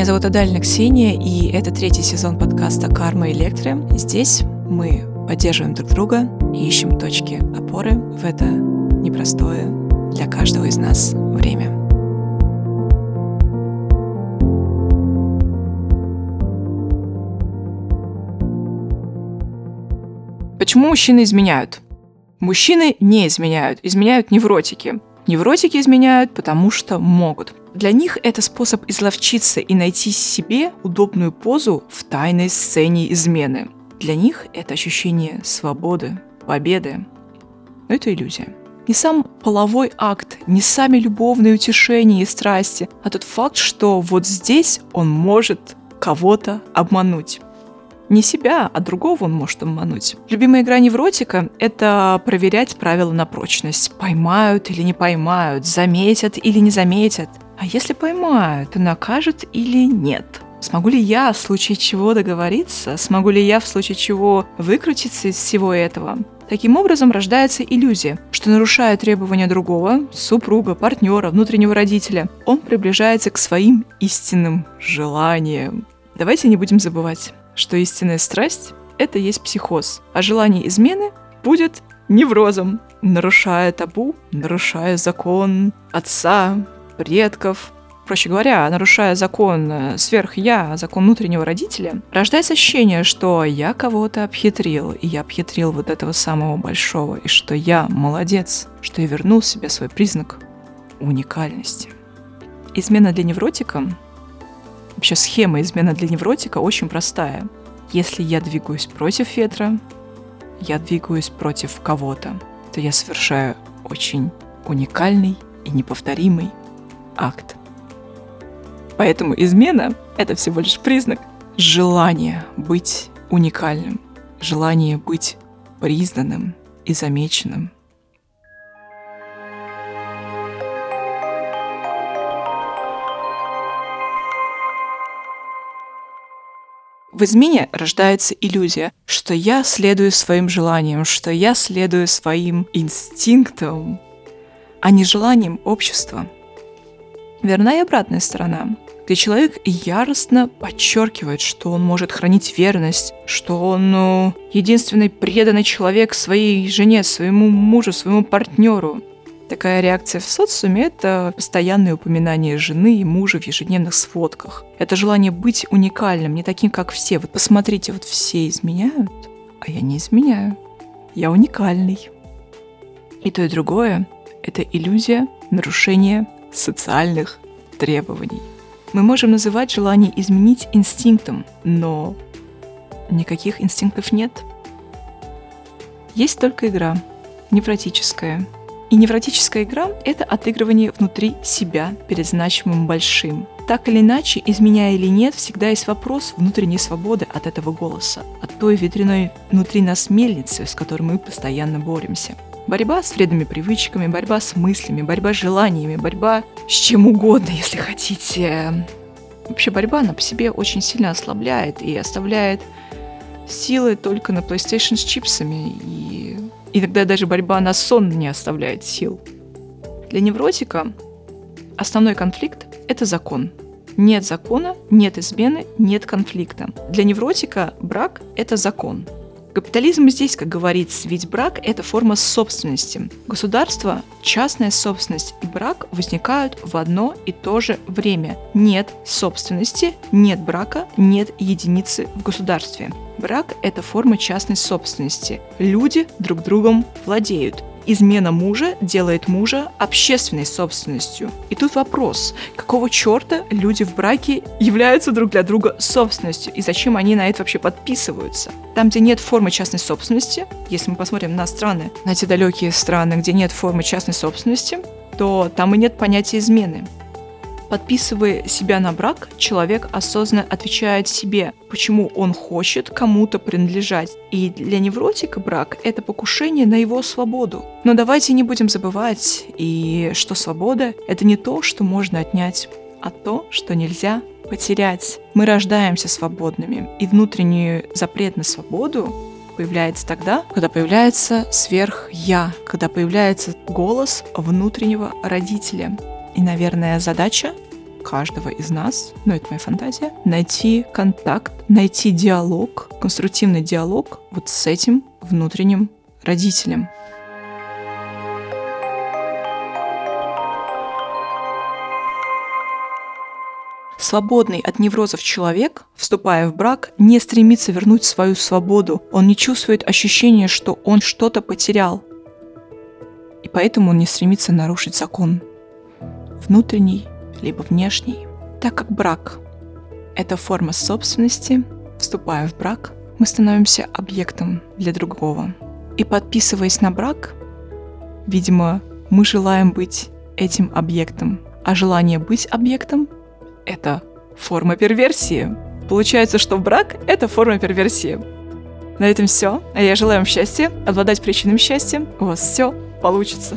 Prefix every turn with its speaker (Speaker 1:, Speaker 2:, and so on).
Speaker 1: Меня зовут Адальна Ксения, и это третий сезон подкаста «Карма Электро». Здесь мы поддерживаем друг друга и ищем точки опоры в это непростое для каждого из нас время. Почему мужчины изменяют? Мужчины не изменяют, изменяют невротики. Невротики изменяют, потому что могут. Для них это способ изловчиться и найти себе удобную позу в тайной сцене измены. Для них это ощущение свободы, победы. Но это иллюзия. Не сам половой акт, не сами любовные утешения и страсти, а тот факт, что вот здесь он может кого-то обмануть. Не себя, а другого он может обмануть. Любимая игра невротика — это проверять правила на прочность. Поймают или не поймают, заметят или не заметят. А если поймают, то накажут или нет? Смогу ли я в случае чего договориться? Смогу ли я в случае чего выкрутиться из всего этого? Таким образом рождается иллюзия, что нарушая требования другого, супруга, партнера, внутреннего родителя, он приближается к своим истинным желаниям. Давайте не будем забывать, что истинная страсть — это есть психоз, а желание измены будет неврозом, нарушая табу, нарушая закон отца, предков, проще говоря, нарушая закон э, сверх-я, закон внутреннего родителя, рождается ощущение, что я кого-то обхитрил, и я обхитрил вот этого самого большого, и что я молодец, что я вернул себе свой признак уникальности. Измена для невротика Вообще схема измены для невротика очень простая. Если я двигаюсь против ветра, я двигаюсь против кого-то, то я совершаю очень уникальный и неповторимый акт. Поэтому измена — это всего лишь признак желания быть уникальным, желания быть признанным и замеченным — В измене рождается иллюзия, что я следую своим желаниям, что я следую своим инстинктам, а не желаниям общества. Верна и обратная сторона, где человек яростно подчеркивает, что он может хранить верность, что он ну, единственный преданный человек своей жене, своему мужу, своему партнеру, Такая реакция в социуме — это постоянное упоминание жены и мужа в ежедневных сводках. Это желание быть уникальным, не таким, как все. Вот посмотрите, вот все изменяют, а я не изменяю. Я уникальный. И то, и другое — это иллюзия нарушения социальных требований. Мы можем называть желание изменить инстинктом, но никаких инстинктов нет. Есть только игра, невротическая — и невротическая игра — это отыгрывание внутри себя перед значимым большим. Так или иначе, изменяя или нет, всегда есть вопрос внутренней свободы от этого голоса, от той ветряной внутри нас мельницы, с которой мы постоянно боремся. Борьба с вредными привычками, борьба с мыслями, борьба с желаниями, борьба с чем угодно, если хотите. Вообще борьба, она по себе очень сильно ослабляет и оставляет силы только на PlayStation с чипсами и Иногда даже борьба на сон не оставляет сил. Для невротика основной конфликт – это закон. Нет закона, нет измены, нет конфликта. Для невротика брак – это закон. Капитализм здесь, как говорится, ведь брак – это форма собственности. Государство, частная собственность и брак возникают в одно и то же время. Нет собственности, нет брака, нет единицы в государстве. Брак – это форма частной собственности. Люди друг другом владеют. Измена мужа делает мужа общественной собственностью. И тут вопрос, какого черта люди в браке являются друг для друга собственностью, и зачем они на это вообще подписываются? Там, где нет формы частной собственности, если мы посмотрим на страны, на те далекие страны, где нет формы частной собственности, то там и нет понятия измены. Подписывая себя на брак, человек осознанно отвечает себе, почему он хочет кому-то принадлежать. И для невротика брак — это покушение на его свободу. Но давайте не будем забывать, и что свобода — это не то, что можно отнять, а то, что нельзя потерять. Мы рождаемся свободными, и внутренний запрет на свободу появляется тогда, когда появляется сверх-я, когда появляется голос внутреннего родителя. И, наверное, задача каждого из нас, ну это моя фантазия, найти контакт, найти диалог, конструктивный диалог вот с этим внутренним родителем. Свободный от неврозов человек, вступая в брак, не стремится вернуть свою свободу. Он не чувствует ощущения, что он что-то потерял. И поэтому он не стремится нарушить закон. Внутренний, либо внешний. Так как брак – это форма собственности, вступая в брак, мы становимся объектом для другого. И подписываясь на брак, видимо, мы желаем быть этим объектом. А желание быть объектом это форма перверсии. Получается, что брак — это форма перверсии. На этом все. А я желаю вам счастья, обладать причинным счастьем. У вас все получится.